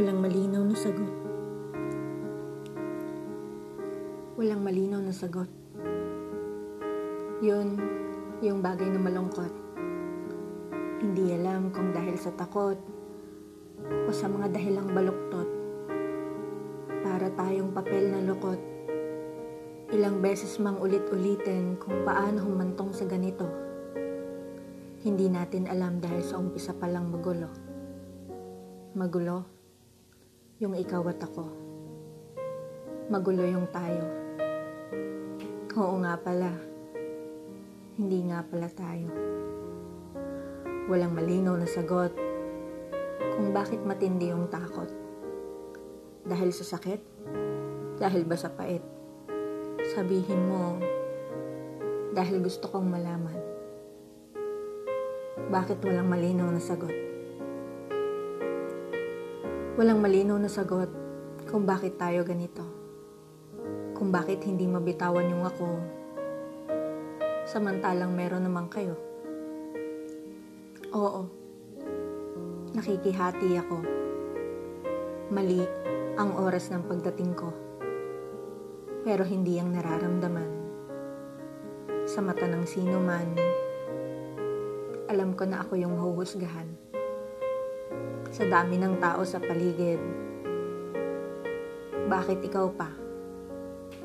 Walang malinaw na sagot. Walang malinaw na sagot. Yun, yung bagay na malungkot. Hindi alam kung dahil sa takot o sa mga dahilang baluktot. Para tayong papel na lukot. Ilang beses mang ulit-ulitin kung paano humantong sa ganito. Hindi natin alam dahil sa umpisa pa lang magulo. Magulo, yung ikaw at ako. Magulo yung tayo. Oo nga pala, hindi nga pala tayo. Walang malinaw na sagot kung bakit matindi yung takot. Dahil sa sakit? Dahil ba sa pait? Sabihin mo, dahil gusto kong malaman. Bakit walang malinaw na sagot? Walang malinaw na sagot kung bakit tayo ganito. Kung bakit hindi mabitawan yung ako, samantalang meron naman kayo. Oo, nakikihati ako. Mali ang oras ng pagdating ko. Pero hindi ang nararamdaman. Sa mata ng sino man, alam ko na ako yung huhusgahan. Sa dami ng tao sa paligid, bakit ikaw pa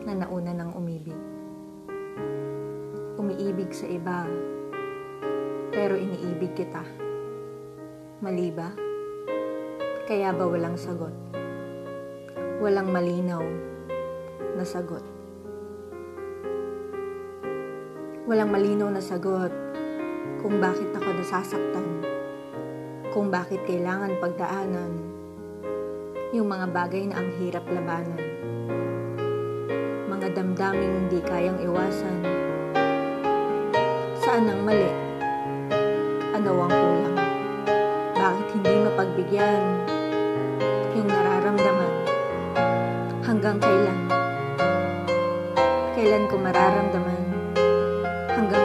na nauna ng umibig? Umiibig sa iba, pero iniibig kita. Mali ba? Kaya ba walang sagot? Walang malinaw na sagot. Walang malinaw na sagot kung bakit ako nasasaktan, kung bakit kailangan pagdaanan yung mga bagay na ang hirap labanan, mga damdaming hindi kayang iwasan. Saan ang mali? Ano ang kulang? Bakit hindi mapagbigyan yung nararamdaman? Hanggang kailan? Kailan ko mararamdaman? Hanggang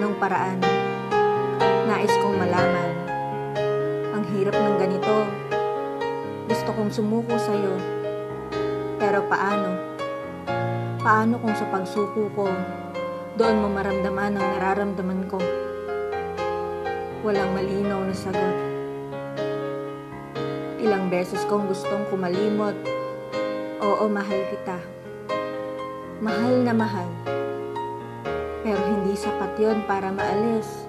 Sa paanong paraan, nais kong malaman. Ang hirap ng ganito. Gusto kong sumuko sa'yo. Pero paano? Paano kung sa pagsuko ko, doon mo maramdaman ang nararamdaman ko? Walang malinaw na sagot. Ilang beses kong gustong kumalimot. Oo, mahal kita. Mahal na mahal. Pero hindi sapat yon para maalis.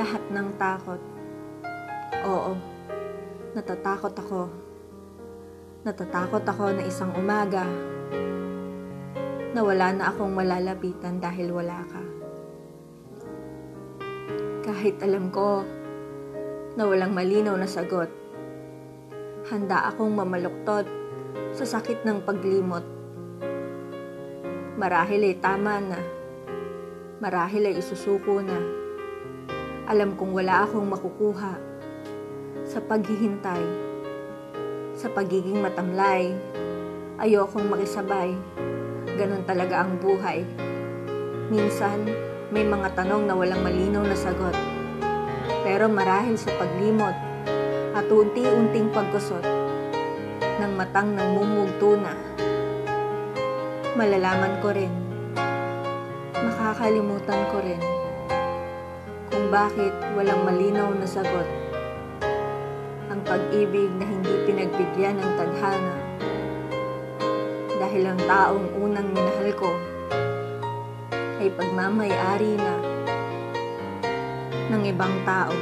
Lahat ng takot. Oo, natatakot ako. Natatakot ako na isang umaga na wala na akong malalapitan dahil wala ka. Kahit alam ko na walang malinaw na sagot, handa akong mamaluktot sa sakit ng paglimot. Marahil ay tama na, marahil ay isusuko na. Alam kong wala akong makukuha sa paghihintay, sa pagiging matamlay, ayokong makisabay Ganon talaga ang buhay. Minsan, may mga tanong na walang malinaw na sagot. Pero marahil sa paglimot at unti-unting pagkusot ng matang ng mumugto na, malalaman ko rin, makakalimutan ko rin kung bakit walang malinaw na sagot ang pag-ibig na hindi pinagbigyan ng tadhana dahil ang taong unang minahal ko ay pagmamayari na ng ibang tao.